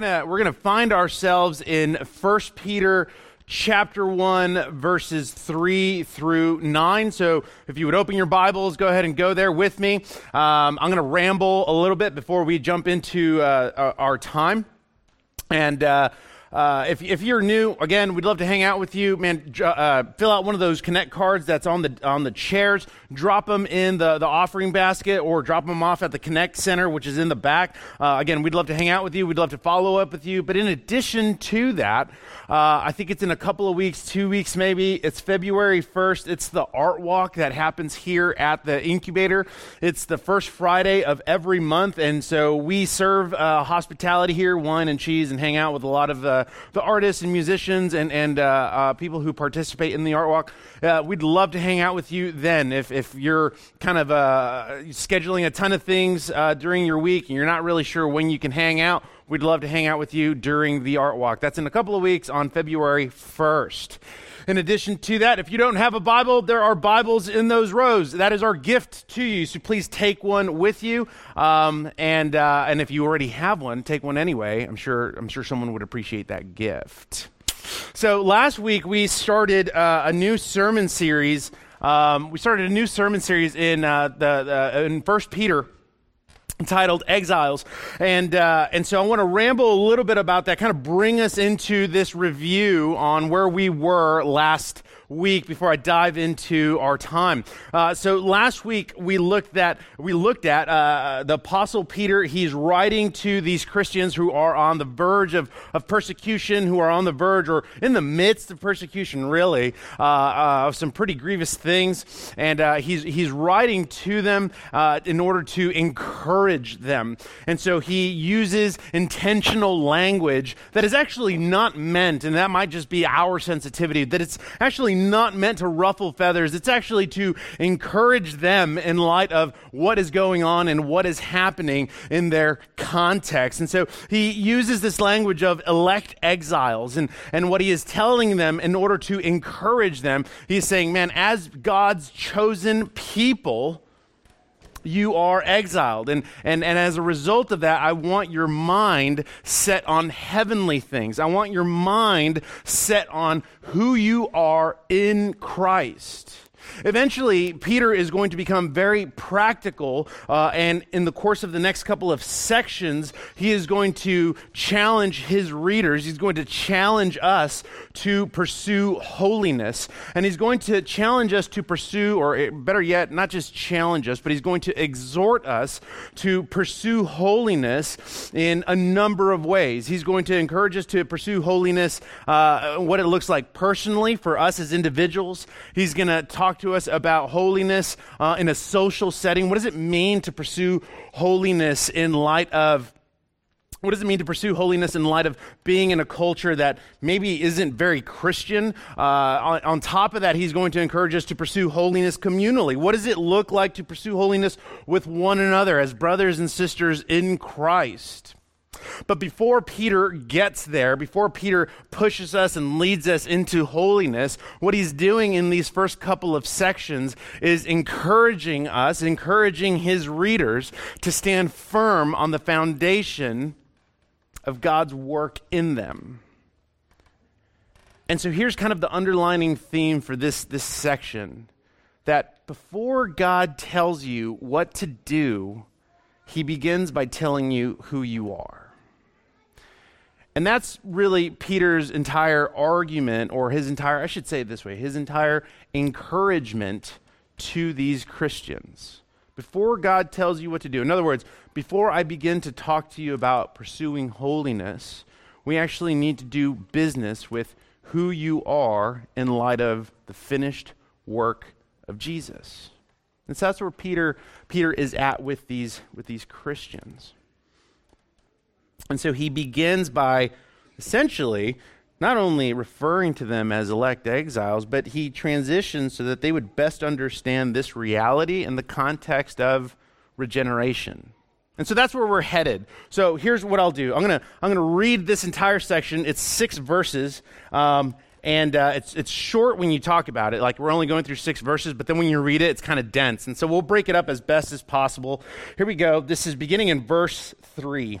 gonna, we're gonna find ourselves in 1 Peter chapter 1 verses 3 through 9 so if you would open your bibles go ahead and go there with me. Um, i'm going to ramble a little bit before we jump into uh, our time. And uh, uh, if, if you're new, again, we'd love to hang out with you. Man, uh, fill out one of those connect cards that's on the on the chairs. Drop them in the, the offering basket or drop them off at the Connect Center, which is in the back. Uh, again, we'd love to hang out with you. We'd love to follow up with you. But in addition to that, uh, I think it's in a couple of weeks, two weeks maybe. It's February 1st. It's the art walk that happens here at the incubator. It's the first Friday of every month. And so we serve uh, hospitality here, wine and cheese, and hang out with a lot of uh, the artists and musicians and, and uh, uh, people who participate in the art walk. Uh, we'd love to hang out with you then. If, if you're kind of scheduling a ton of things during your week and you're not really sure when you can hang out, We'd love to hang out with you during the art walk. That's in a couple of weeks on February 1st. In addition to that, if you don't have a Bible, there are Bibles in those rows. That is our gift to you. So please take one with you. Um, and uh, and if you already have one, take one anyway. I'm sure I'm sure someone would appreciate that gift. So last week we started uh, a new sermon series. Um, we started a new sermon series in uh, the, the in First Peter entitled Exiles. And, uh, and so I want to ramble a little bit about that, kind of bring us into this review on where we were last week before I dive into our time. Uh, so last week we looked at we looked at uh, the Apostle Peter. He's writing to these Christians who are on the verge of, of persecution, who are on the verge or in the midst of persecution, really, uh, uh of some pretty grievous things. And uh, he's he's writing to them uh, in order to encourage them. And so he uses intentional language that is actually not meant, and that might just be our sensitivity, that it's actually not meant to ruffle feathers. It's actually to encourage them in light of what is going on and what is happening in their context. And so he uses this language of elect exiles and, and what he is telling them in order to encourage them. He's saying, man, as God's chosen people, you are exiled. And, and, and as a result of that, I want your mind set on heavenly things. I want your mind set on who you are in Christ. Eventually, Peter is going to become very practical, uh, and in the course of the next couple of sections, he is going to challenge his readers. He's going to challenge us to pursue holiness. And he's going to challenge us to pursue, or eh, better yet, not just challenge us, but he's going to exhort us to pursue holiness in a number of ways. He's going to encourage us to pursue holiness, uh, what it looks like personally for us as individuals. He's going to talk to us about holiness uh, in a social setting. What does it mean to pursue holiness in light of what does it mean to pursue holiness in light of being in a culture that maybe isn't very Christian? Uh, on, on, top of that, he's going to encourage us to pursue holiness communally. What does it look like to pursue holiness with one another as brothers and sisters in Christ? But before Peter gets there, before Peter pushes us and leads us into holiness, what he's doing in these first couple of sections is encouraging us, encouraging his readers to stand firm on the foundation of God's work in them. And so here's kind of the underlining theme for this, this section that before God tells you what to do, he begins by telling you who you are. And that's really Peter's entire argument, or his entire, I should say it this way, his entire encouragement to these Christians. Before God tells you what to do, in other words, before I begin to talk to you about pursuing holiness, we actually need to do business with who you are in light of the finished work of Jesus. And so that's where Peter, Peter is at with these, with these Christians. And so he begins by essentially not only referring to them as elect exiles, but he transitions so that they would best understand this reality in the context of regeneration. And so that's where we're headed. So here's what I'll do. I'm gonna I'm gonna read this entire section. It's six verses, um, and uh, it's it's short when you talk about it. Like we're only going through six verses, but then when you read it, it's kind of dense. And so we'll break it up as best as possible. Here we go. This is beginning in verse three.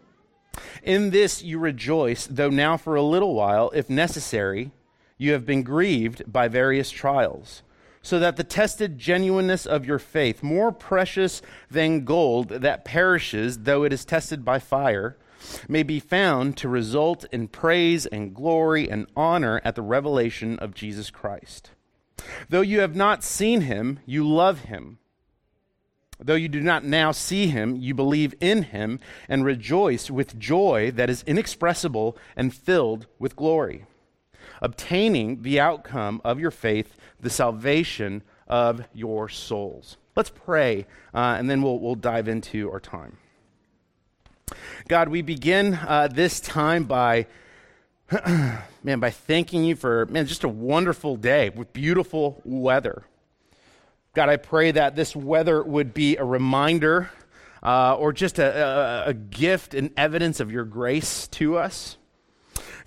In this you rejoice, though now for a little while, if necessary, you have been grieved by various trials, so that the tested genuineness of your faith, more precious than gold that perishes, though it is tested by fire, may be found to result in praise and glory and honor at the revelation of Jesus Christ. Though you have not seen him, you love him. Though you do not now see him, you believe in him and rejoice with joy that is inexpressible and filled with glory, obtaining the outcome of your faith, the salvation of your souls. Let's pray, uh, and then we'll, we'll dive into our time. God, we begin uh, this time by, man, by thanking you for, man, just a wonderful day with beautiful weather. God, I pray that this weather would be a reminder uh, or just a, a, a gift and evidence of your grace to us.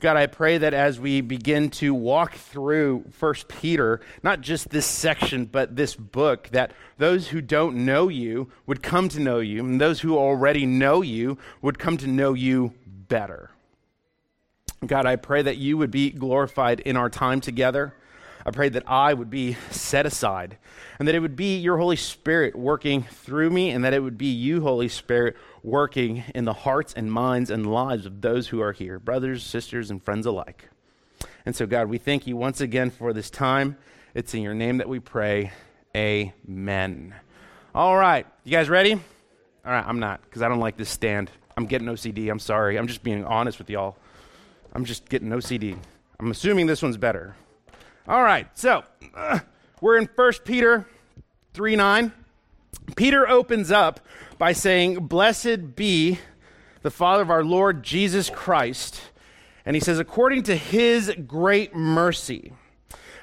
God, I pray that as we begin to walk through First Peter, not just this section, but this book, that those who don't know you would come to know you, and those who already know you would come to know you better. God, I pray that you would be glorified in our time together. I pray that I would be set aside and that it would be your Holy Spirit working through me and that it would be you, Holy Spirit, working in the hearts and minds and lives of those who are here, brothers, sisters, and friends alike. And so, God, we thank you once again for this time. It's in your name that we pray. Amen. All right. You guys ready? All right, I'm not because I don't like this stand. I'm getting OCD. I'm sorry. I'm just being honest with y'all. I'm just getting OCD. I'm assuming this one's better. All right, so uh, we're in 1 Peter 3 9. Peter opens up by saying, Blessed be the Father of our Lord Jesus Christ. And he says, according to his great mercy.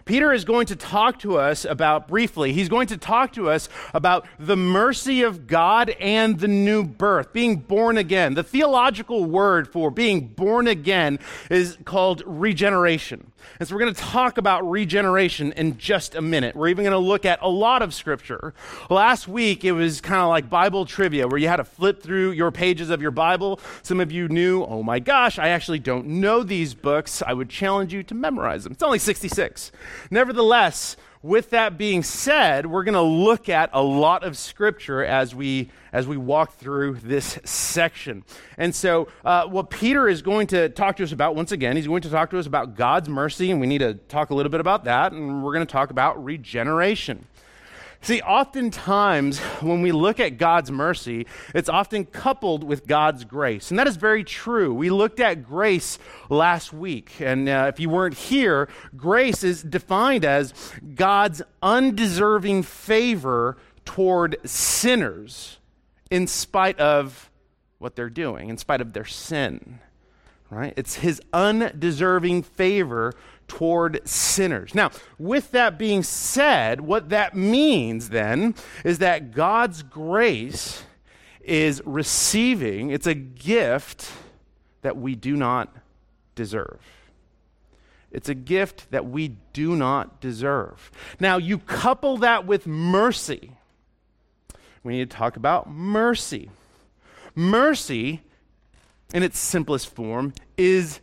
Peter is going to talk to us about briefly, he's going to talk to us about the mercy of God and the new birth, being born again. The theological word for being born again is called regeneration. And so we're going to talk about regeneration in just a minute. We're even going to look at a lot of scripture. Last week, it was kind of like Bible trivia where you had to flip through your pages of your Bible. Some of you knew, oh my gosh, I actually don't know these books. I would challenge you to memorize them. It's only 66. Nevertheless, with that being said, we're going to look at a lot of scripture as we as we walk through this section. And so, uh, what Peter is going to talk to us about once again, he's going to talk to us about God's mercy, and we need to talk a little bit about that. And we're going to talk about regeneration. See, oftentimes when we look at God's mercy, it's often coupled with God's grace. And that is very true. We looked at grace last week. And uh, if you weren't here, grace is defined as God's undeserving favor toward sinners in spite of what they're doing, in spite of their sin. Right? It's his undeserving favor toward sinners. Now, with that being said, what that means then is that God's grace is receiving, it's a gift that we do not deserve. It's a gift that we do not deserve. Now, you couple that with mercy. We need to talk about mercy. Mercy, in its simplest form, is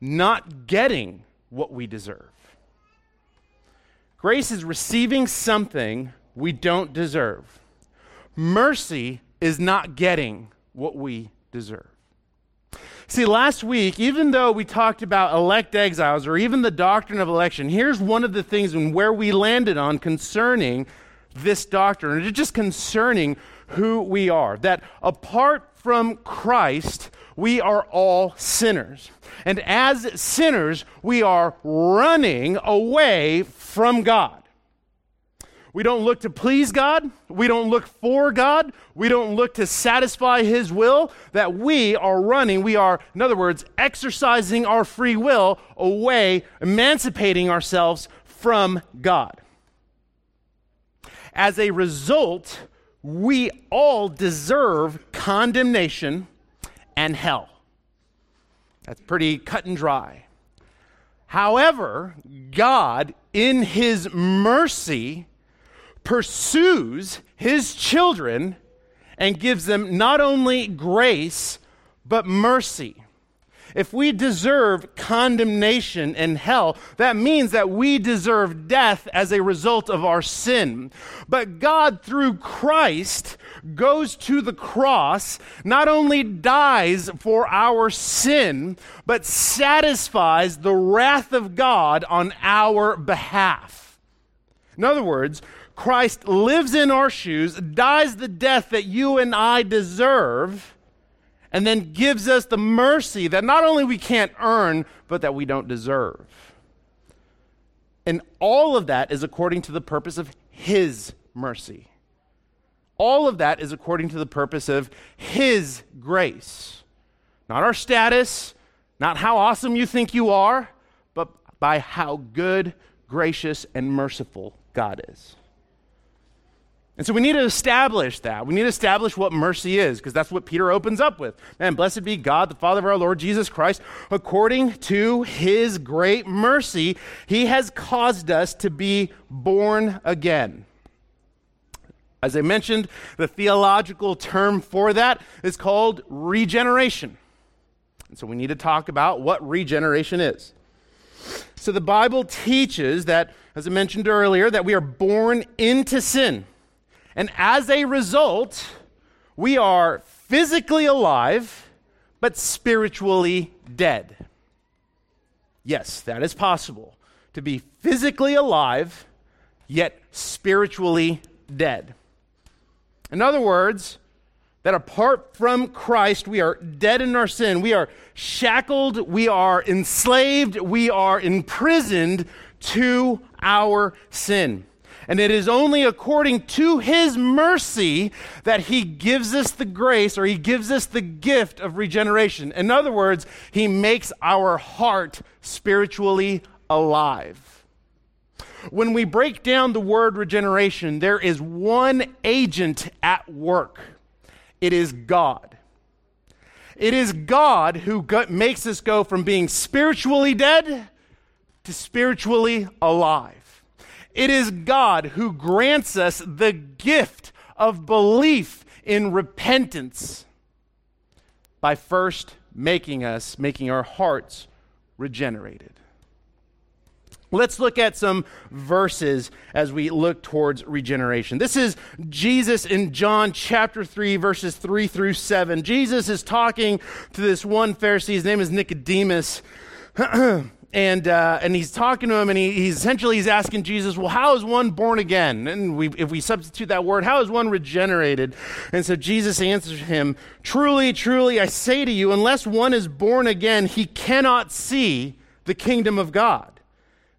not getting what we deserve. Grace is receiving something we don't deserve. Mercy is not getting what we deserve. See, last week, even though we talked about elect exiles or even the doctrine of election, here's one of the things and where we landed on concerning this doctrine, and just concerning who we are. That apart from Christ, we are all sinners. And as sinners, we are running away from God. We don't look to please God. We don't look for God. We don't look to satisfy His will. That we are running, we are, in other words, exercising our free will away, emancipating ourselves from God. As a result, we all deserve condemnation and hell. That's pretty cut and dry. However, God, in His mercy, pursues his children and gives them not only grace, but mercy. If we deserve condemnation and hell, that means that we deserve death as a result of our sin. But God, through Christ, goes to the cross, not only dies for our sin, but satisfies the wrath of God on our behalf. In other words, Christ lives in our shoes, dies the death that you and I deserve, and then gives us the mercy that not only we can't earn, but that we don't deserve. And all of that is according to the purpose of His mercy. All of that is according to the purpose of His grace. Not our status, not how awesome you think you are, but by how good, gracious, and merciful God is. And so we need to establish that. We need to establish what mercy is, because that's what Peter opens up with. Man, blessed be God, the Father of our Lord Jesus Christ. According to his great mercy, he has caused us to be born again. As I mentioned, the theological term for that is called regeneration. And so we need to talk about what regeneration is. So the Bible teaches that, as I mentioned earlier, that we are born into sin. And as a result, we are physically alive, but spiritually dead. Yes, that is possible. To be physically alive, yet spiritually dead. In other words, that apart from Christ, we are dead in our sin. We are shackled, we are enslaved, we are imprisoned to our sin. And it is only according to his mercy that he gives us the grace or he gives us the gift of regeneration. In other words, he makes our heart spiritually alive. When we break down the word regeneration, there is one agent at work it is God. It is God who makes us go from being spiritually dead to spiritually alive. It is God who grants us the gift of belief in repentance by first making us, making our hearts regenerated. Let's look at some verses as we look towards regeneration. This is Jesus in John chapter 3, verses 3 through 7. Jesus is talking to this one Pharisee. His name is Nicodemus. and uh, and he's talking to him, and he, he's essentially he's asking Jesus, well, how is one born again? And we, if we substitute that word, how is one regenerated? And so Jesus answers him, truly, truly, I say to you, unless one is born again, he cannot see the kingdom of God.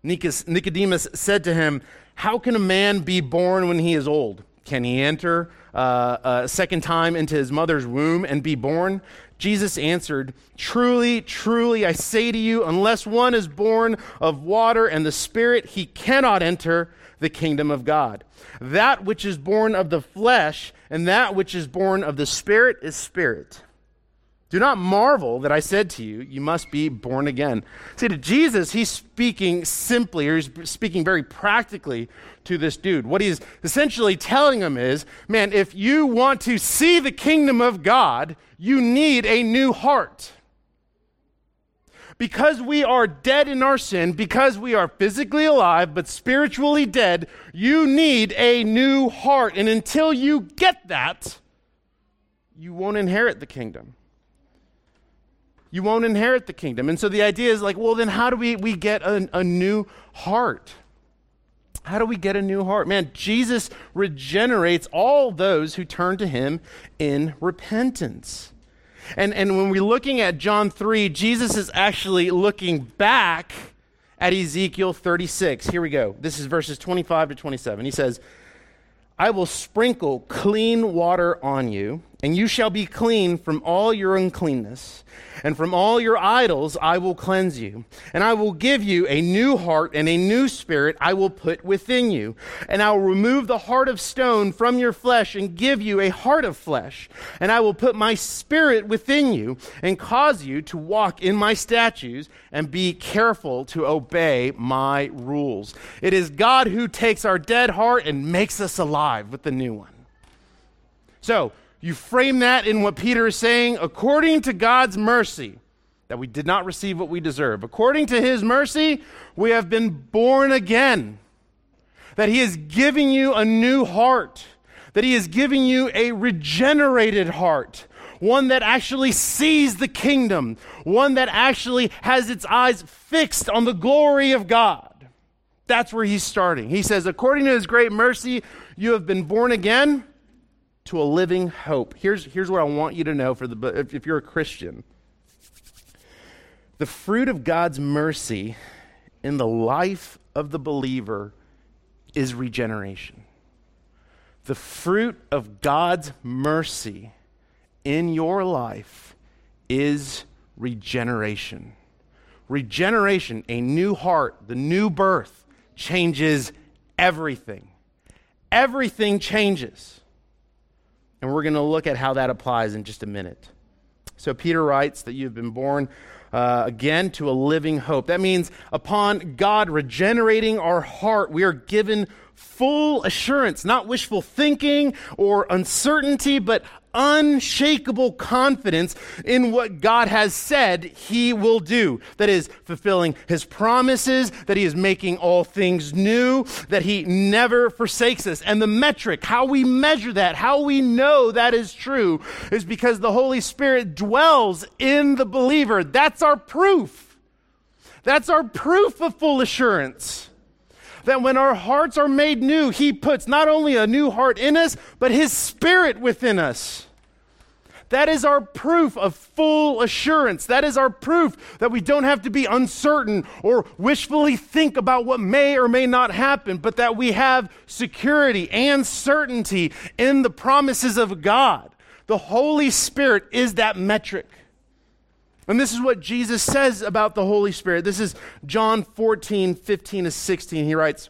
Nicodemus said to him, How can a man be born when he is old? Can he enter uh, a second time into his mother's womb and be born? Jesus answered, Truly, truly, I say to you, unless one is born of water and the Spirit, he cannot enter the kingdom of God. That which is born of the flesh and that which is born of the Spirit is spirit. Do not marvel that I said to you, You must be born again. See, to Jesus, he's speaking simply, or he's speaking very practically to this dude. What he's essentially telling him is man, if you want to see the kingdom of God, you need a new heart. Because we are dead in our sin, because we are physically alive but spiritually dead, you need a new heart. And until you get that, you won't inherit the kingdom you won't inherit the kingdom. And so the idea is like, well, then how do we, we get a, a new heart? How do we get a new heart? Man, Jesus regenerates all those who turn to him in repentance. And, and when we're looking at John 3, Jesus is actually looking back at Ezekiel 36. Here we go. This is verses 25 to 27. He says, I will sprinkle clean water on you, and you shall be clean from all your uncleanness. And from all your idols I will cleanse you. And I will give you a new heart and a new spirit I will put within you. And I will remove the heart of stone from your flesh and give you a heart of flesh. And I will put my spirit within you and cause you to walk in my statutes and be careful to obey my rules. It is God who takes our dead heart and makes us alive with the new one. So, you frame that in what Peter is saying according to God's mercy, that we did not receive what we deserve. According to his mercy, we have been born again. That he is giving you a new heart. That he is giving you a regenerated heart. One that actually sees the kingdom. One that actually has its eyes fixed on the glory of God. That's where he's starting. He says, according to his great mercy, you have been born again to a living hope. Here's, here's what I want you to know for the, if, if you're a Christian. The fruit of God's mercy in the life of the believer is regeneration. The fruit of God's mercy in your life is regeneration. Regeneration, a new heart, the new birth, changes everything. Everything changes. And we're going to look at how that applies in just a minute. So, Peter writes that you've been born uh, again to a living hope. That means upon God regenerating our heart, we are given full assurance, not wishful thinking or uncertainty, but unshakable confidence in what God has said he will do. That is, fulfilling his promises, that he is making all things new, that he never forsakes us. And the metric, how we measure that, how we know that is true, is because the Holy Spirit dwells in the believer. That's our proof. That's our proof of full assurance that when our hearts are made new, He puts not only a new heart in us, but His Spirit within us. That is our proof of full assurance. That is our proof that we don't have to be uncertain or wishfully think about what may or may not happen, but that we have security and certainty in the promises of God. The Holy Spirit is that metric. And this is what Jesus says about the Holy Spirit. This is John 14, 15 to 16. He writes,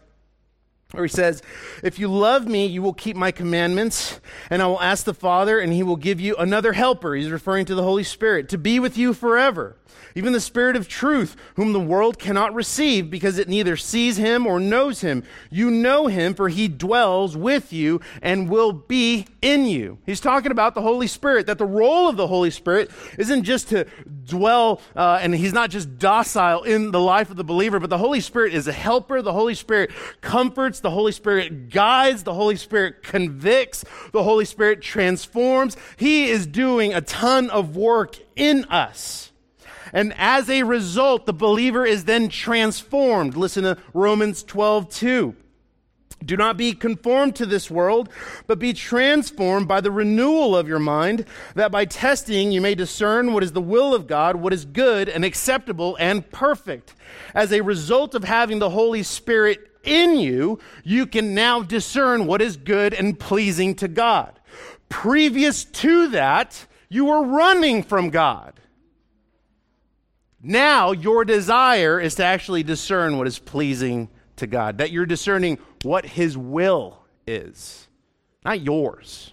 or he says, If you love me, you will keep my commandments, and I will ask the Father, and he will give you another helper. He's referring to the Holy Spirit, to be with you forever even the Spirit of truth, whom the world cannot receive because it neither sees him or knows him. You know him, for he dwells with you and will be in you. He's talking about the Holy Spirit, that the role of the Holy Spirit isn't just to dwell, uh, and he's not just docile in the life of the believer, but the Holy Spirit is a helper. The Holy Spirit comforts. The Holy Spirit guides. The Holy Spirit convicts. The Holy Spirit transforms. He is doing a ton of work in us. And as a result, the believer is then transformed. Listen to Romans 12, 2. Do not be conformed to this world, but be transformed by the renewal of your mind, that by testing you may discern what is the will of God, what is good and acceptable and perfect. As a result of having the Holy Spirit in you, you can now discern what is good and pleasing to God. Previous to that, you were running from God. Now, your desire is to actually discern what is pleasing to God, that you're discerning what His will is, not yours.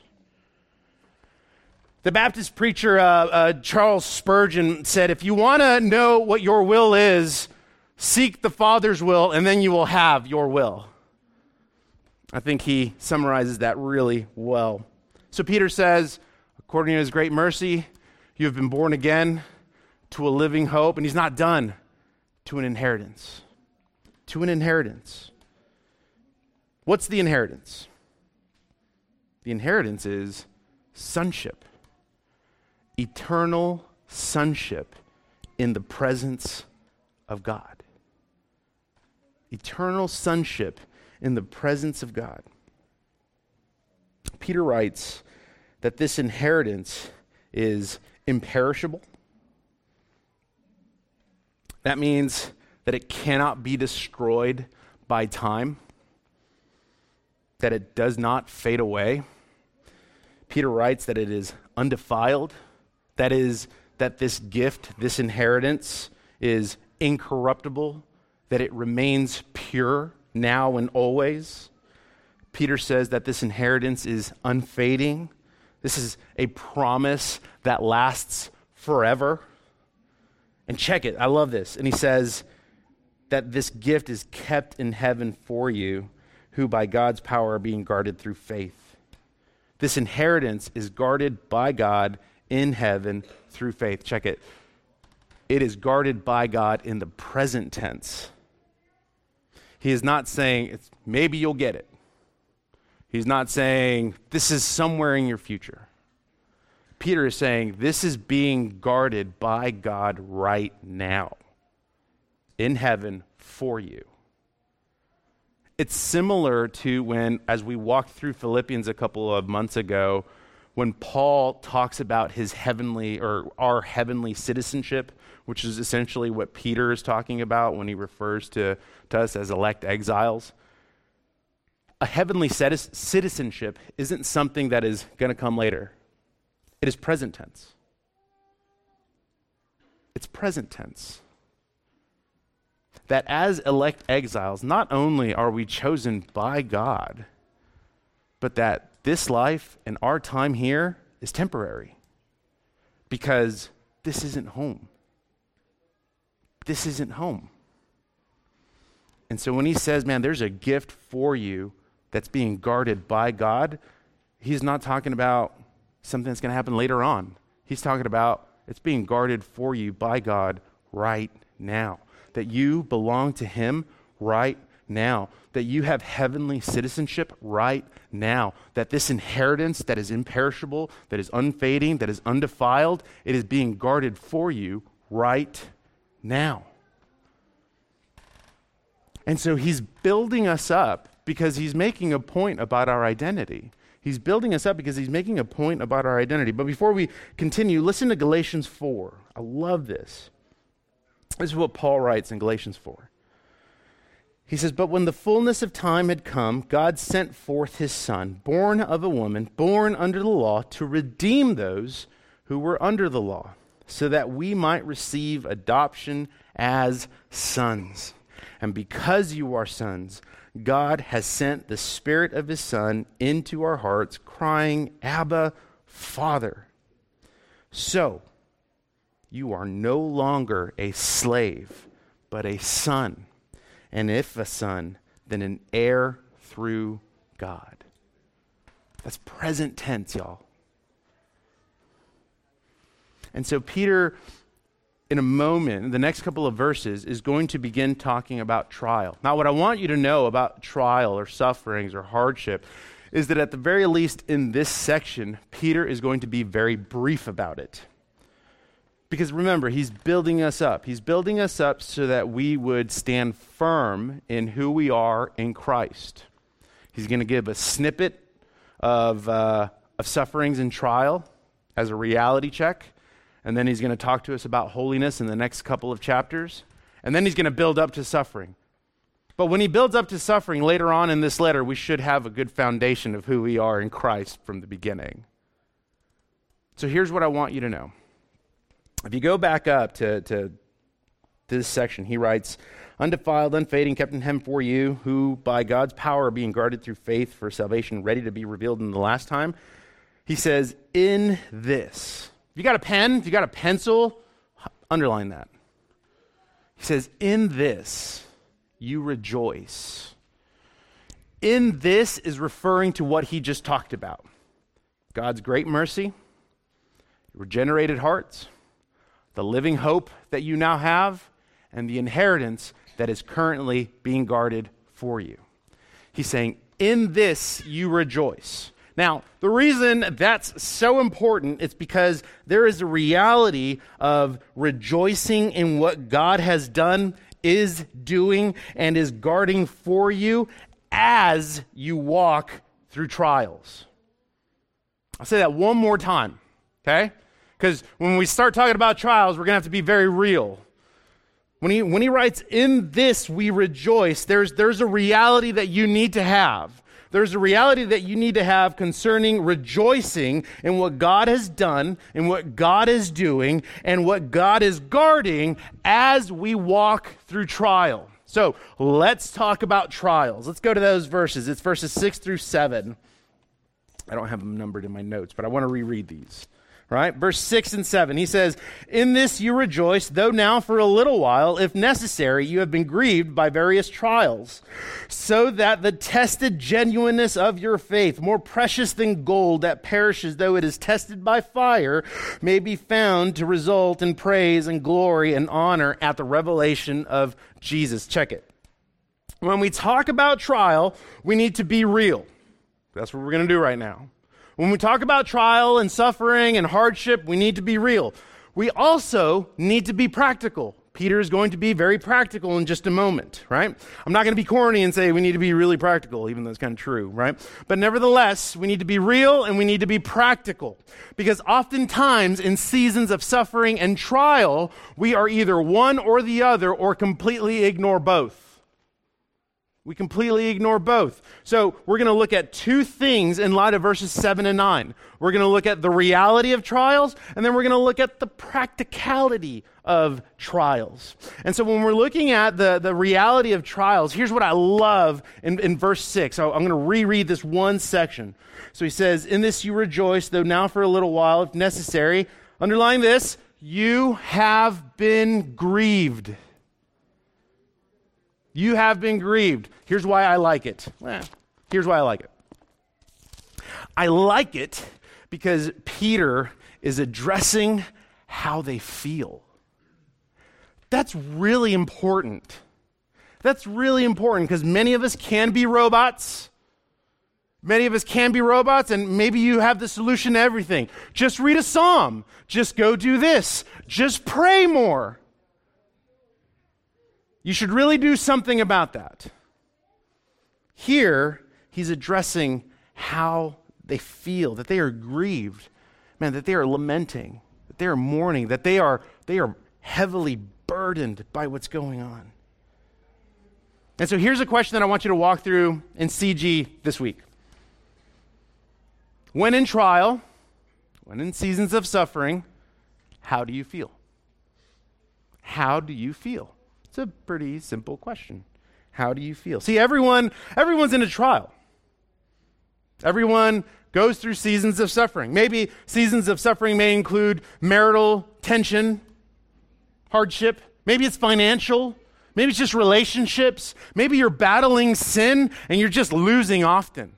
The Baptist preacher uh, uh, Charles Spurgeon said, If you want to know what your will is, seek the Father's will, and then you will have your will. I think he summarizes that really well. So Peter says, according to his great mercy, you have been born again to a living hope, and he's not done, to an inheritance. To an inheritance. What's the inheritance? The inheritance is sonship, eternal sonship in the presence of God. Eternal sonship in the presence of God. Peter writes that this inheritance is imperishable, that means that it cannot be destroyed by time. that it does not fade away. Peter writes that it is undefiled. That is, that this gift, this inheritance, is incorruptible, that it remains pure now and always. Peter says that this inheritance is unfading. This is a promise that lasts forever. And check it, I love this. And he says that this gift is kept in heaven for you, who by God's power are being guarded through faith. This inheritance is guarded by God in heaven through faith. Check it. It is guarded by God in the present tense. He is not saying, it's, maybe you'll get it. He's not saying, this is somewhere in your future. Peter is saying, this is being guarded by God right now in heaven for you. It's similar to when, as we walked through Philippians a couple of months ago, when Paul talks about his heavenly or our heavenly citizenship, which is essentially what Peter is talking about when he refers to, to us as elect exiles. A heavenly citizenship isn't something that is going to come later, it is present tense. It's present tense. That as elect exiles, not only are we chosen by God, but that this life and our time here is temporary because this isn't home. This isn't home. And so when he says, man, there's a gift for you that's being guarded by God, he's not talking about something that's going to happen later on. He's talking about it's being guarded for you by God right now. That you belong to him right now, that you have heavenly citizenship right now, that this inheritance that is imperishable, that is unfading, that is undefiled, it is being guarded for you right now. And so he's building us up because he's making a point about our identity. He's building us up because he's making a point about our identity. But before we continue, listen to Galatians 4. I love this. This is what Paul writes in Galatians 4. He says, But when the fullness of time had come, God sent forth his Son, born of a woman, born under the law, to redeem those who were under the law, so that we might receive adoption as sons. And because you are sons, God has sent the Spirit of his Son into our hearts, crying, Abba, Father. So, you are no longer a slave, but a son and if a son, then an heir through God. That's present tense, y'all. And so Peter, in a moment, the next couple of verses, is going to begin talking about trial. Now, what I want you to know about trial or sufferings or hardship is that at the very least in this section, Peter is going to be very brief about it. Because remember, he's building us up. He's building us up so that we would stand firm in who we are in Christ. He's going to give a snippet of, uh, of sufferings and trial as a reality check. And then he's going to talk to us about holiness in the next couple of chapters. And then he's going to build up to suffering. But when he builds up to suffering later on in this letter, we should have a good foundation of who we are in Christ from the beginning. So here's what I want you to know if you go back up to, to this section, he writes, Undefiled, unfading, kept in him for you, who by God's power are being guarded through faith for salvation, ready to be revealed in the last time. He says, In this. If you got a pen, if you got a pencil, underline that. He says, In this you rejoice. In this is referring to what he just talked about God's great mercy, regenerated hearts, the living hope that you now have, and the inheritance that is currently being guarded for you. He's saying, In this you rejoice. Now, the reason that's so important is because there is a reality of rejoicing in what God has done, is doing, and is guarding for you as you walk through trials. I'll say that one more time, okay? Because when we start talking about trials, we're going to have to be very real. When he, when he writes, In this we rejoice, there's, there's a reality that you need to have there's a reality that you need to have concerning rejoicing in what God has done, in what God is doing, and what God is guarding as we walk through trial. So let's talk about trials. Let's go to those verses. It's verses 6 through 7. I don't have them numbered in my notes, but I want to reread these right? Verse 6 and 7. He says, In this you rejoice, though now for a little while, if necessary, you have been grieved by various trials, so that the tested genuineness of your faith, more precious than gold that perishes though it is tested by fire, may be found to result in praise and glory and honor at the revelation of Jesus. Check it. When we talk about trial, we need to be real. That's what we're going to do right now. When we talk about trial and suffering and hardship, we need to be real. We also need to be practical. Peter is going to be very practical in just a moment, right? I'm not going to be corny and say we need to be really practical, even though it's kind of true, right? But nevertheless, we need to be real and we need to be practical. Because oftentimes in seasons of suffering and trial, we are either one or the other or completely ignore both. We completely ignore both. So, we're going to look at two things in light of verses 7 and 9. We're going to look at the reality of trials, and then we're going to look at the practicality of trials. And so, when we're looking at the, the reality of trials, here's what I love in, in verse 6. So, I'm going to reread this one section. So, he says, In this you rejoice, though now for a little while, if necessary. Underlying this, you have been grieved you have been grieved. Here's why I like it. Eh, here's why I like it. I like it because Peter is addressing how they feel. That's really important. That's really important because many of us can be robots. Many of us can be robots, and maybe you have the solution to everything. Just read a psalm. Just go do this. Just pray more. You should really do something about that. Here, he's addressing how they feel, that they are grieved, man, that they are lamenting, that they are mourning, that they are, they are heavily burdened by what's going on. And so here's a question that I want you to walk through in CG this week. When in trial, when in seasons of suffering, how do you feel? How do you feel? It's a pretty simple question. How do you feel? See, everyone, everyone's in a trial. Everyone goes through seasons of suffering. Maybe seasons of suffering may include marital tension, hardship. Maybe it's financial. Maybe it's just relationships. Maybe you're battling sin and you're just losing often.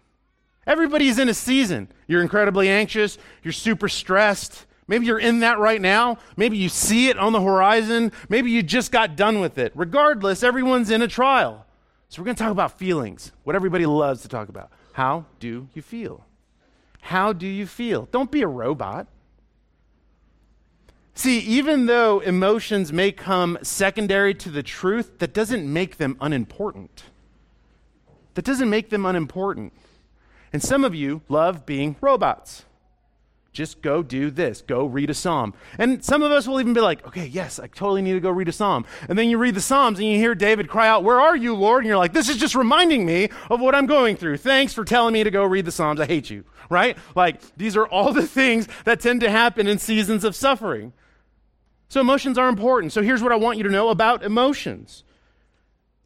Everybody's in a season. You're incredibly anxious. You're super stressed. Maybe you're in that right now. Maybe you see it on the horizon. Maybe you just got done with it. Regardless, everyone's in a trial. So we're going to talk about feelings, what everybody loves to talk about. How do you feel? How do you feel? Don't be a robot. See, even though emotions may come secondary to the truth, that doesn't make them unimportant. That doesn't make them unimportant. And some of you love being robots. Just go do this. Go read a psalm. And some of us will even be like, okay, yes, I totally need to go read a psalm. And then you read the psalms and you hear David cry out, Where are you, Lord? And you're like, This is just reminding me of what I'm going through. Thanks for telling me to go read the psalms. I hate you, right? Like, these are all the things that tend to happen in seasons of suffering. So emotions are important. So here's what I want you to know about emotions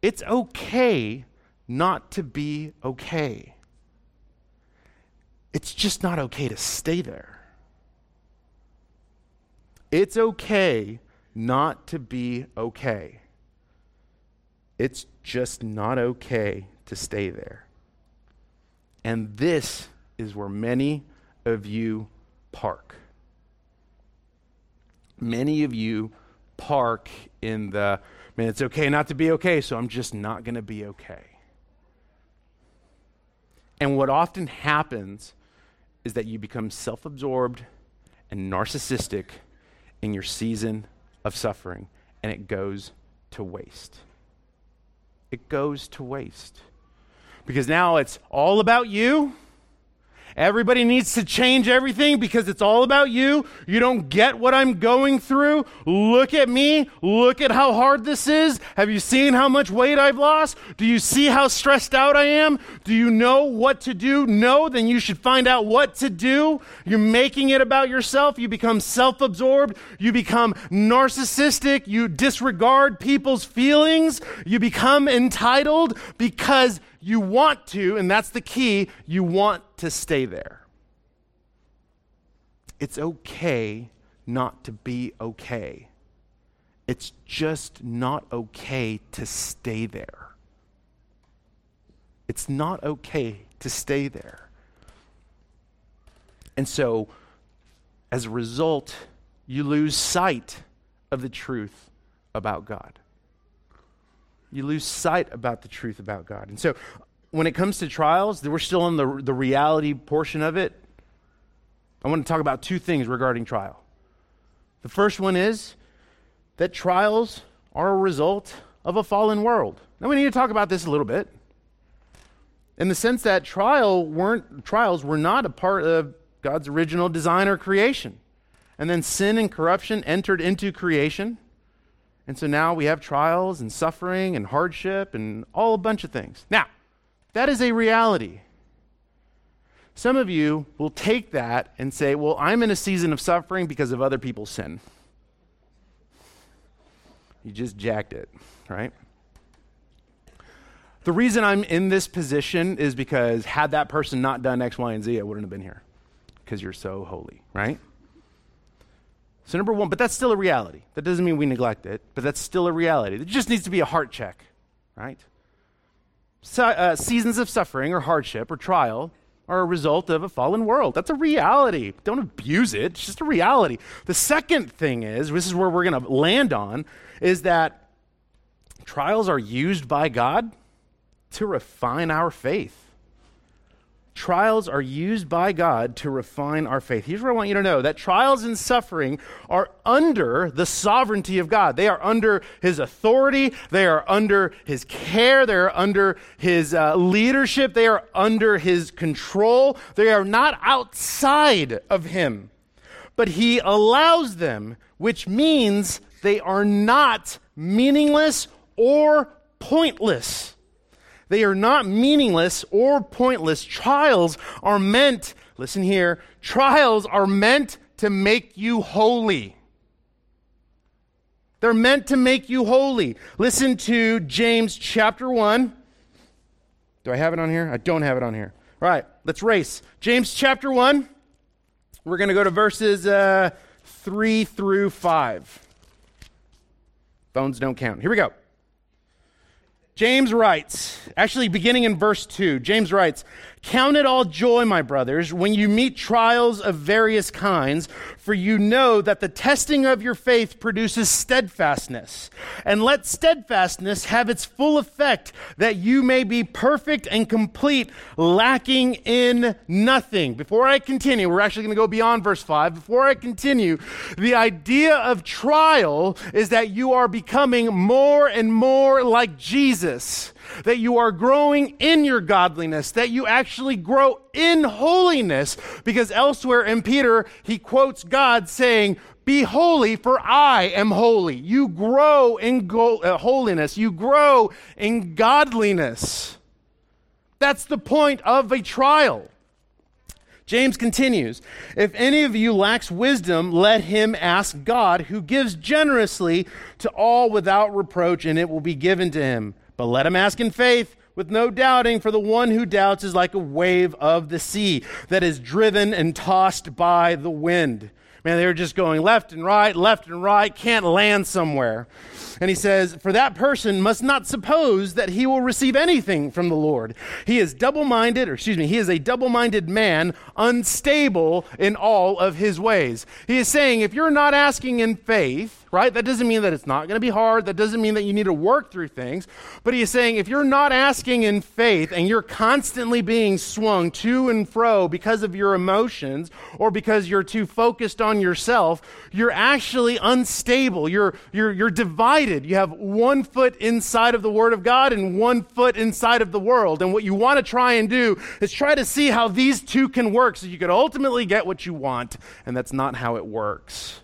it's okay not to be okay. It's just not okay to stay there. It's okay not to be okay. It's just not okay to stay there. And this is where many of you park. Many of you park in the, man, it's okay not to be okay, so I'm just not going to be okay. And what often happens is that you become self absorbed and narcissistic in your season of suffering, and it goes to waste. It goes to waste. Because now it's all about you, everybody needs to change everything because it's all about you. You don't get what I'm going through. Look at me. Look at how hard this is. Have you seen how much weight I've lost? Do you see how stressed out I am? Do you know what to do? No, then you should find out what to do. You're making it about yourself. You become self absorbed. You become narcissistic. You disregard people's feelings. You become entitled because you want to, and that's the key, you want to stay there. It's okay not to be okay. It's just not okay to stay there. It's not okay to stay there. And so, as a result, you lose sight of the truth about God you lose sight about the truth about God. And so when it comes to trials, we're still in the, the reality portion of it. I want to talk about two things regarding trial. The first one is that trials are a result of a fallen world. Now we need to talk about this a little bit. In the sense that trial weren't trials were not a part of God's original design or creation. And then sin and corruption entered into creation and so now we have trials and suffering and hardship and all a bunch of things. Now, that is a reality. Some of you will take that and say, well, I'm in a season of suffering because of other people's sin. You just jacked it, right? The reason I'm in this position is because had that person not done X, Y, and Z, I wouldn't have been here because you're so holy, right? So, number one, but that's still a reality. That doesn't mean we neglect it, but that's still a reality. It just needs to be a heart check, right? Uh, seasons of suffering or hardship or trial are a result of a fallen world. That's a reality. Don't abuse it. It's just a reality. The second thing is, this is where we're going to land on, is that trials are used by God to refine our faith. Trials are used by God to refine our faith. Here's what I want you to know that trials and suffering are under the sovereignty of God. They are under His authority, they are under His care, they are under His uh, leadership, they are under His control. They are not outside of Him, but He allows them, which means they are not meaningless or pointless. They are not meaningless or pointless. Trials are meant, listen here, trials are meant to make you holy. They're meant to make you holy. Listen to James chapter 1. Do I have it on here? I don't have it on here. All right, let's race. James chapter 1. We're going to go to verses uh, 3 through 5. Phones don't count. Here we go. James writes, actually beginning in verse 2, James writes, Count it all joy, my brothers, when you meet trials of various kinds, for you know that the testing of your faith produces steadfastness. And let steadfastness have its full effect, that you may be perfect and complete, lacking in nothing. Before I continue, we're actually going to go beyond verse 5. Before I continue, the idea of trial is that you are becoming more and more like Jesus that you are growing in your godliness, that you actually grow in holiness. Because elsewhere in Peter, he quotes God saying, Be holy, for I am holy. You grow in go- uh, holiness, you grow in godliness. That's the point of a trial. James continues, If any of you lacks wisdom, let him ask God, who gives generously to all without reproach, and it will be given to him. But let him ask in faith with no doubting, for the one who doubts is like a wave of the sea that is driven and tossed by the wind. Man, they were just going left and right, left and right, can't land somewhere. And he says, For that person must not suppose that he will receive anything from the Lord. He is double minded, or excuse me, he is a double minded man, unstable in all of his ways. He is saying, if you're not asking in faith, right? That doesn't mean that it's not going to be hard. That doesn't mean that you need to work through things. But he is saying if you're not asking in faith and you're constantly being swung to and fro because of your emotions or because you're too focused on yourself, you're actually unstable. You're, you're, you're divided. You have one foot inside of the Word of God and one foot inside of the world. And what you want to try and do is try to see how these two can work so you could ultimately get what you want. And that's not how it works.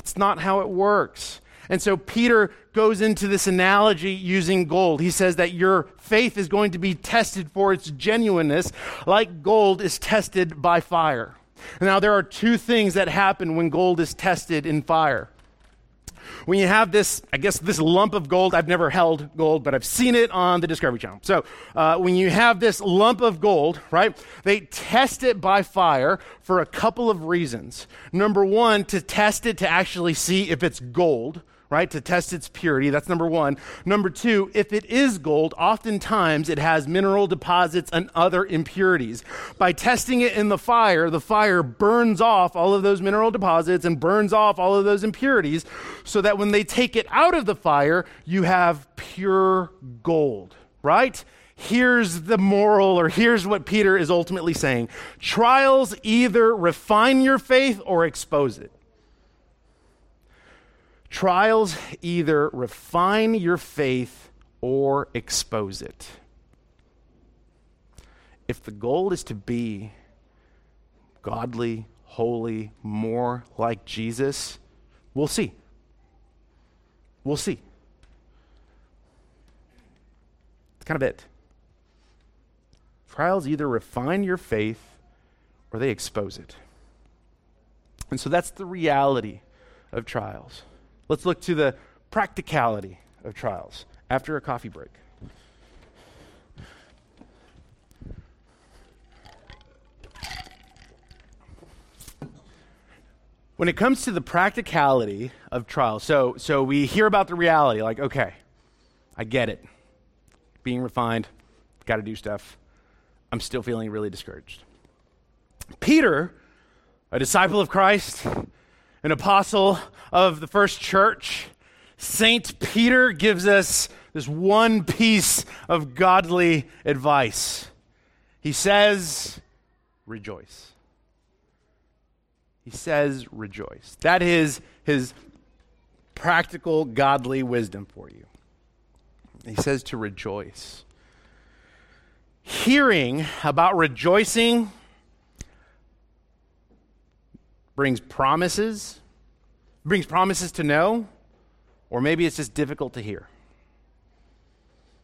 It's not how it works. And so Peter goes into this analogy using gold. He says that your faith is going to be tested for its genuineness, like gold is tested by fire. Now, there are two things that happen when gold is tested in fire when you have this, I guess, this lump of gold, I've never held gold, but I've seen it on the Discovery Channel. So uh, when you have this lump of gold, right, they test it by fire for a couple of reasons. Number one, to test it to actually see if it's gold right, to test its purity. That's number one. Number two, if it is gold, oftentimes it has mineral deposits and other impurities. By testing it in the fire, the fire burns off all of those mineral deposits and burns off all of those impurities so that when they take it out of the fire, you have pure gold, right? Here's the moral, or here's what Peter is ultimately saying trials either refine your faith or expose it. Trials either refine your faith or expose it. If the goal is to be godly, holy, more like Jesus, we'll see. We'll see. It's kind of it. Trials either refine your faith or they expose it. And so that's the reality of trials. Let's look to the practicality of trials after a coffee break. When it comes to the practicality of trials, so, so we hear about the reality, like, okay, I get it. Being refined, got to do stuff. I'm still feeling really discouraged. Peter, a disciple of Christ, an apostle of the first church, Saint Peter gives us this one piece of godly advice. He says, Rejoice. He says, Rejoice. That is his practical godly wisdom for you. He says to rejoice. Hearing about rejoicing brings promises, brings promises to know, or maybe it's just difficult to hear.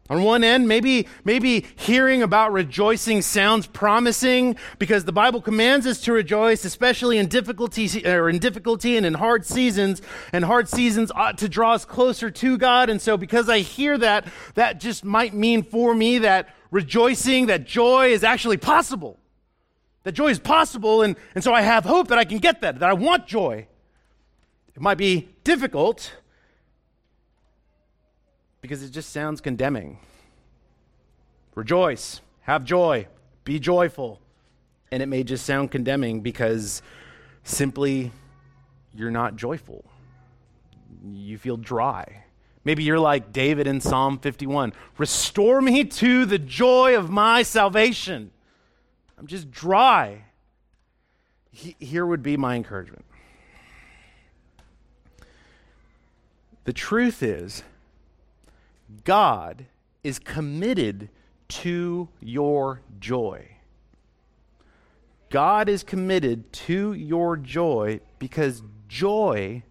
On one end, maybe, maybe hearing about rejoicing sounds promising because the Bible commands us to rejoice, especially in difficulty or in difficulty and in hard seasons. And hard seasons ought to draw us closer to God. And so because I hear that, that just might mean for me that rejoicing, that joy is actually possible that joy is possible, and, and so I have hope that I can get that, that I want joy. It might be difficult because it just sounds condemning. Rejoice, have joy, be joyful. And it may just sound condemning because simply you're not joyful. You feel dry. Maybe you're like David in Psalm 51 Restore me to the joy of my salvation. I'm just dry. He, here would be my encouragement. The truth is, God is committed to your joy. God is committed to your joy because joy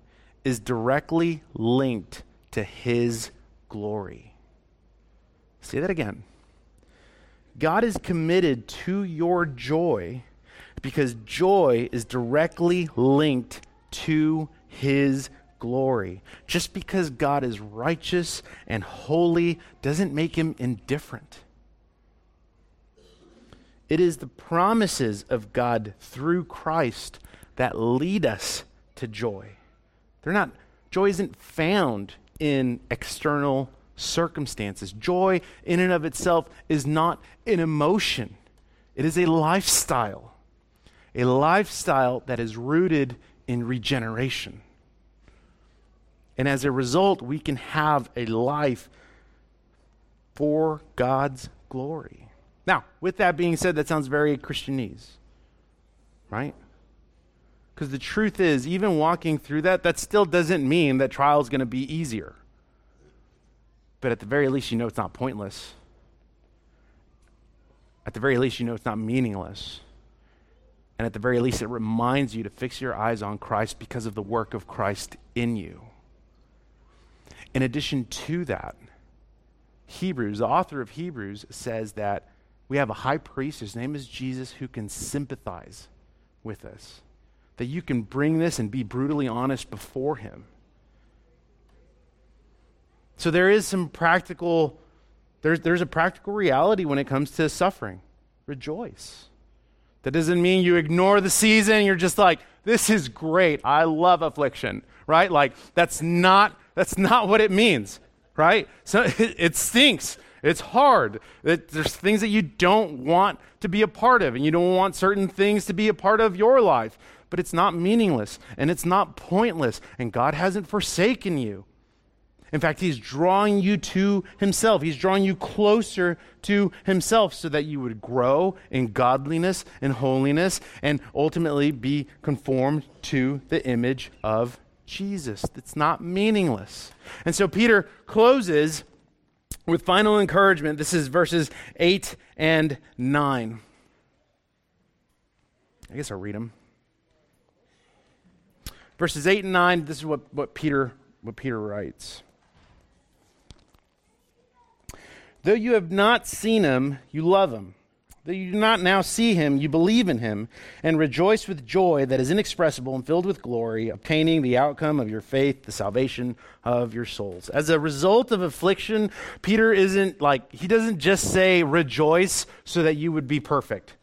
is directly linked to His glory. Say that again. God is committed to your joy because joy is directly linked to his glory. Just because God is righteous and holy doesn't make him indifferent. It is the promises of God through Christ that lead us to joy. They're not joy isn't found in external circumstances. Joy, in and of itself, is not an emotion, it is a lifestyle. A lifestyle that is rooted in regeneration. And as a result, we can have a life for God's glory. Now, with that being said, that sounds very Christianese, right? Because the truth is, even walking through that, that still doesn't mean that trial is going to be easier. But at the very least, you know it's not pointless. At the very least, you know it's not meaningless. And at the very least, it reminds you to fix your eyes on Christ because of the work of Christ in you. In addition to that, Hebrews, the author of Hebrews, says that we have a high priest, his name is Jesus, who can sympathize with us. That you can bring this and be brutally honest before him. So there is some practical, there's, there's a practical reality when it comes to suffering. Rejoice. That doesn't mean you ignore the season. You're just like, this is great. I love affliction, right? Like, that's not, that's not what it means right? So it, it stinks. It's hard. It, there's things that you don't want to be a part of, and you don't want certain things to be a part of your life. But it's not meaningless, and it's not pointless, and God hasn't forsaken you. In fact, He's drawing you to Himself. He's drawing you closer to Himself so that you would grow in godliness and holiness and ultimately be conformed to the image of Jesus. It's not meaningless. And so Peter closes with final encouragement. This is verses 8 and 9. I guess I'll read them. Verses 8 and 9, this is what, what, Peter, what Peter writes. Though you have not seen him, you love him Though you do not now see him, you believe in him, and rejoice with joy that is inexpressible and filled with glory, obtaining the outcome of your faith, the salvation of your souls. As a result of affliction, Peter isn't like, he doesn't just say rejoice so that you would be perfect.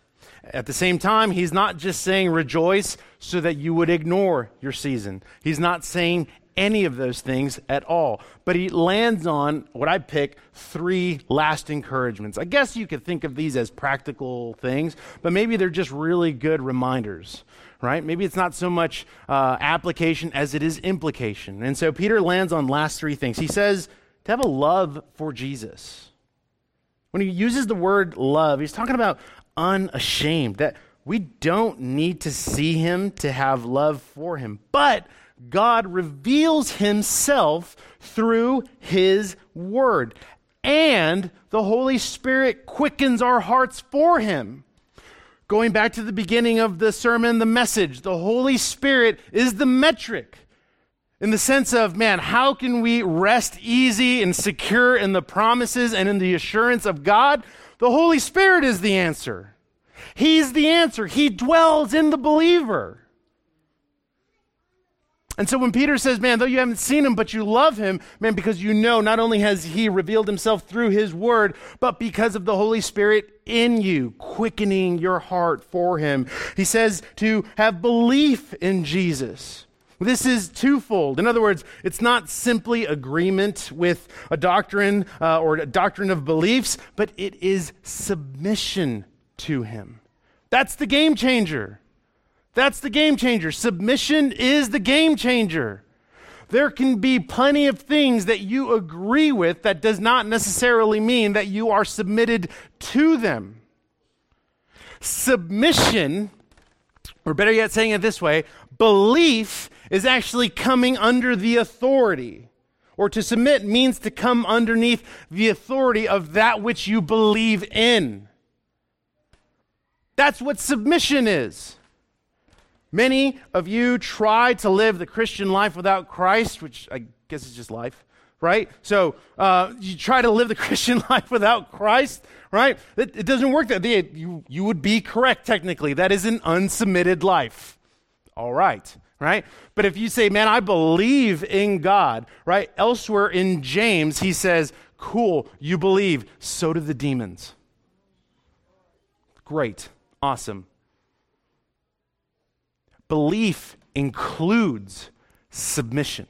At the same time, he's not just saying rejoice so that you would ignore your season. He's not saying any of those things at all. But he lands on what I pick three last encouragements. I guess you could think of these as practical things, but maybe they're just really good reminders, right? Maybe it's not so much uh, application as it is implication. And so Peter lands on last three things. He says to have a love for Jesus. When he uses the word love, he's talking about unashamed, that we don't need to see him to have love for him. But God reveals himself through his word. And the Holy Spirit quickens our hearts for him. Going back to the beginning of the sermon, the message, the Holy Spirit is the metric in the sense of, man, how can we rest easy and secure in the promises and in the assurance of God? The Holy Spirit is the answer. He's the answer. He dwells in the believer. And so when Peter says, man, though you haven't seen him, but you love him, man, because you know not only has he revealed himself through his word, but because of the Holy Spirit in you, quickening your heart for him. He says to have belief in Jesus. This is twofold. In other words, it's not simply agreement with a doctrine uh, or a doctrine of beliefs, but it is submission to him. That's the game changer. That's the game changer. Submission is the game changer. There can be plenty of things that you agree with that does not necessarily mean that you are submitted to them. Submission, or better yet, saying it this way, belief is actually coming under the authority. Or to submit means to come underneath the authority of that which you believe in. That's what submission is. Many of you try to live the Christian life without Christ, which I guess is just life, right? So uh, you try to live the Christian life without Christ, right? It, it doesn't work that way. You, you would be correct technically. That is an unsubmitted life. All right, right? But if you say, man, I believe in God, right? Elsewhere in James, he says, cool, you believe, so do the demons. Great, awesome. Belief includes submission.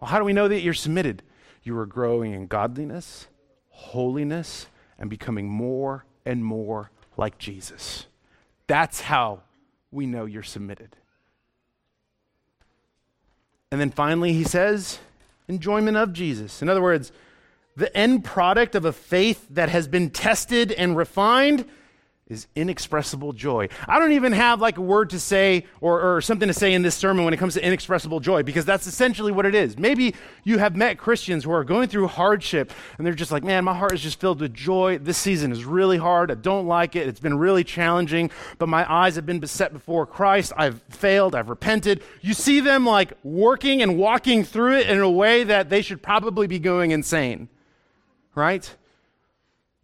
Well, how do we know that you're submitted? You are growing in godliness, holiness, and becoming more and more like Jesus. That's how we know you're submitted. And then finally, he says, enjoyment of Jesus. In other words, the end product of a faith that has been tested and refined is inexpressible joy. I don't even have like a word to say or, or, something to say in this sermon when it comes to inexpressible joy because that's essentially what it is. Maybe you have met Christians who are going through hardship and they're just like, man, my heart is just filled with joy. This season is really hard. I don't like it. It's been really challenging, but my eyes have been beset before Christ. I've failed. I've repented. You see them like working and walking through it in a way that they should probably be going insane, right?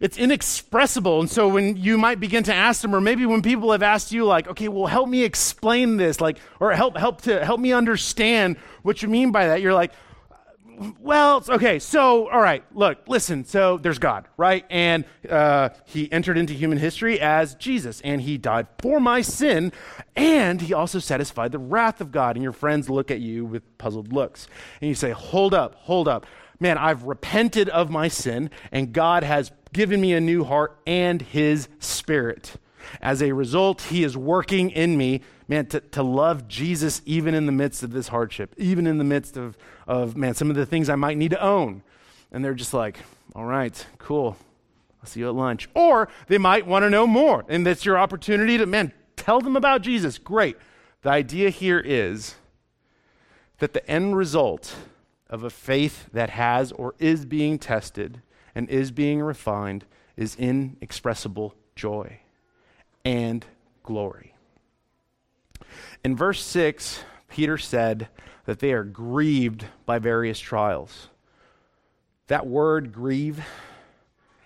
It's inexpressible. And so when you might begin to ask them, or maybe when people have asked you, like, okay, well, help me explain this, like, or help help to help me understand what you mean by that, you're like, well, okay, so, all right, look, listen, so there's God, right? And uh, he entered into human history as Jesus, and he died for my sin, and he also satisfied the wrath of God. And your friends look at you with puzzled looks, and you say, hold up, hold up. Man, I've repented of my sin, and God has given me a new heart and his spirit. As a result, he is working in me, man, to, to love Jesus even in the midst of this hardship, even in the midst of, of, man, some of the things I might need to own. And they're just like, all right, cool. I'll see you at lunch. Or they might want to know more. And that's your opportunity to, man, tell them about Jesus. Great. The idea here is that the end result of a faith that has or is being tested and is being refined is inexpressible joy and glory. In verse 6, Peter said that they are grieved by various trials. That word, grieve,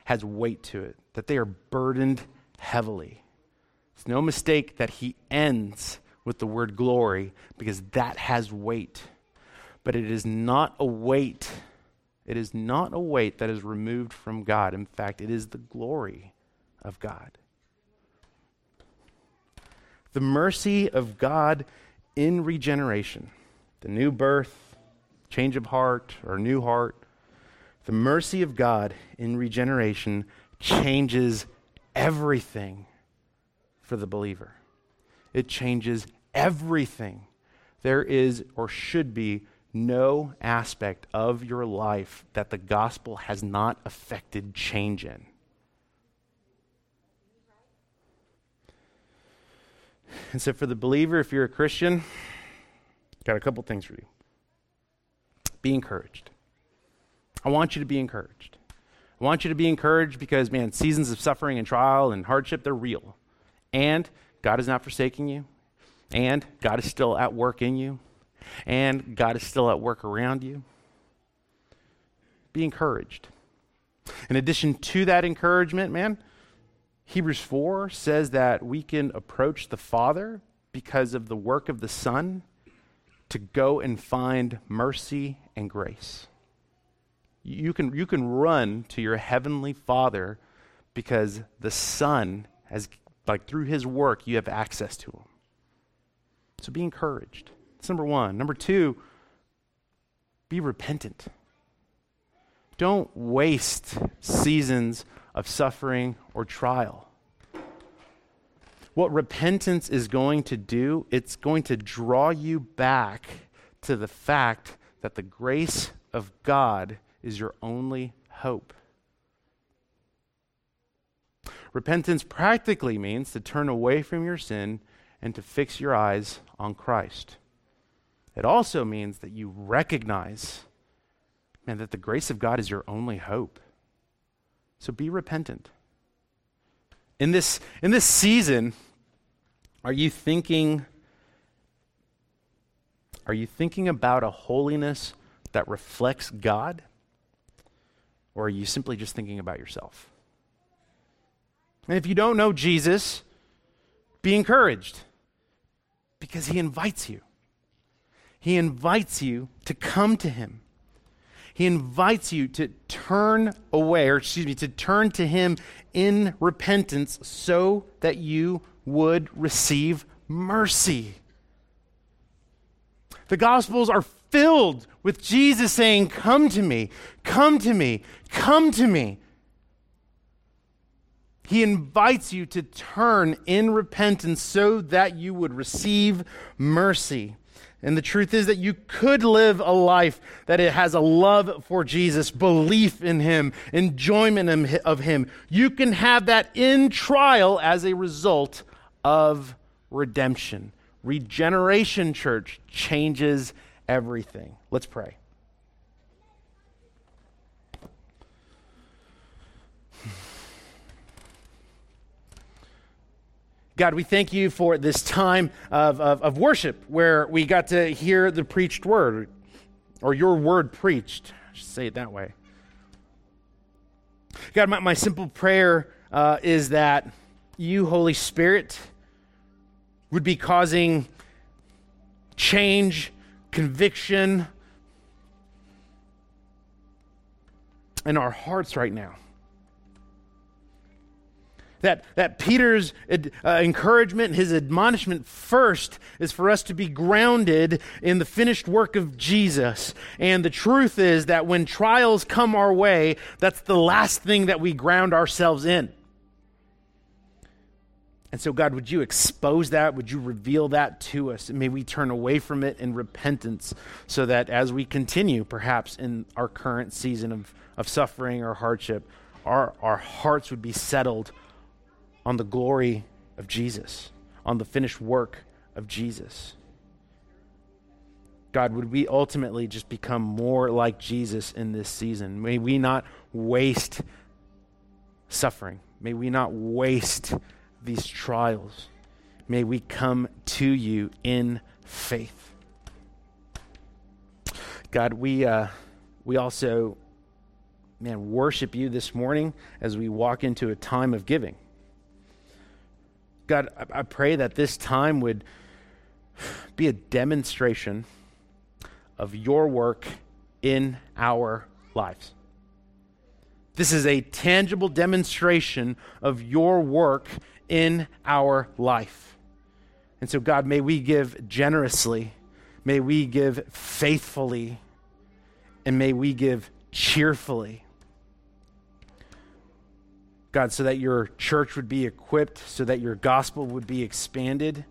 has weight to it, that they are burdened heavily. It's no mistake that he ends with the word glory because that has weight. But it is not a weight it is not a weight that is removed from God. In fact, it is the glory of God. The mercy of God in regeneration, the new birth, change of heart, or new heart, the mercy of God in regeneration changes everything for the believer. It changes everything. There is or should be no aspect of your life that the gospel has not affected change in. And so, for the believer, if you're a Christian, got a couple things for you. Be encouraged. I want you to be encouraged. I want you to be encouraged because, man, seasons of suffering and trial and hardship, they're real. And God is not forsaking you. And God is still at work in you and God is still at work around you. Be encouraged. In addition to that encouragement, man, Hebrews 4 says that we can approach the Father because of the work of the Son to go and find mercy and grace. You can, you can run to your heavenly Father because the Son has, like through his work, you have access to him. So be encouraged. That's number one. Number two, be repentant. Don't waste seasons of suffering or trial. What repentance is going to do, it's going to draw you back to the fact that the grace of God is your only hope. Repentance practically means to turn away from your sin and to fix your eyes on Christ. It also means that you recognize, man, that the grace of God is your only hope. So be repentant. In this, in this season, are you thinking are you thinking about a holiness that reflects God? Or are you simply just thinking about yourself? And if you don't know Jesus, be encouraged because he invites you. He invites you to come to him. He invites you to turn away, or excuse me, to turn to him in repentance so that you would receive mercy. The Gospels are filled with Jesus saying, Come to me, come to me, come to me. He invites you to turn in repentance so that you would receive mercy. And the truth is that you could live a life that it has a love for Jesus, belief in him, enjoyment of him. You can have that in trial as a result of redemption. Regeneration church changes everything. Let's pray. God, we thank you for this time of, of, of, worship where we got to hear the preached word, or your word preached. I should say it that way. God, my, my simple prayer uh, is that you, Holy Spirit, would be causing change, conviction in our hearts right now that, that Peter's uh, encouragement, his admonishment first is for us to be grounded in the finished work of Jesus. And the truth is that when trials come our way, that's the last thing that we ground ourselves in. And so, God, would you expose that? Would you reveal that to us? And may we turn away from it in repentance so that as we continue, perhaps in our current season of, of suffering or hardship, our, our hearts would be settled on the glory of Jesus, on the finished work of Jesus. God, would we ultimately just become more like Jesus in this season? May we not waste suffering. May we not waste these trials. May we come to you in faith. God, we, uh, we also, man, worship you this morning as we walk into a time of giving. God, I pray that this time would be a demonstration of your work in our lives. This is a tangible demonstration of your work in our life. And so, God, may we give generously, may we give faithfully, and may we give cheerfully. God, so that your church would be equipped, so that your gospel would be expanded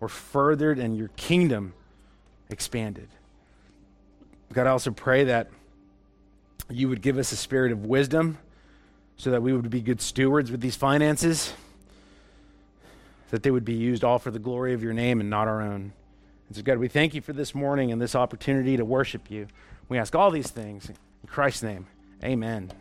or furthered and your kingdom expanded. God, I also pray that you would give us a spirit of wisdom so that we would be good stewards with these finances, that they would be used all for the glory of your name and not our own. And so, God, we thank you for this morning and this opportunity to worship you. We ask all these things in Christ's name. Amen.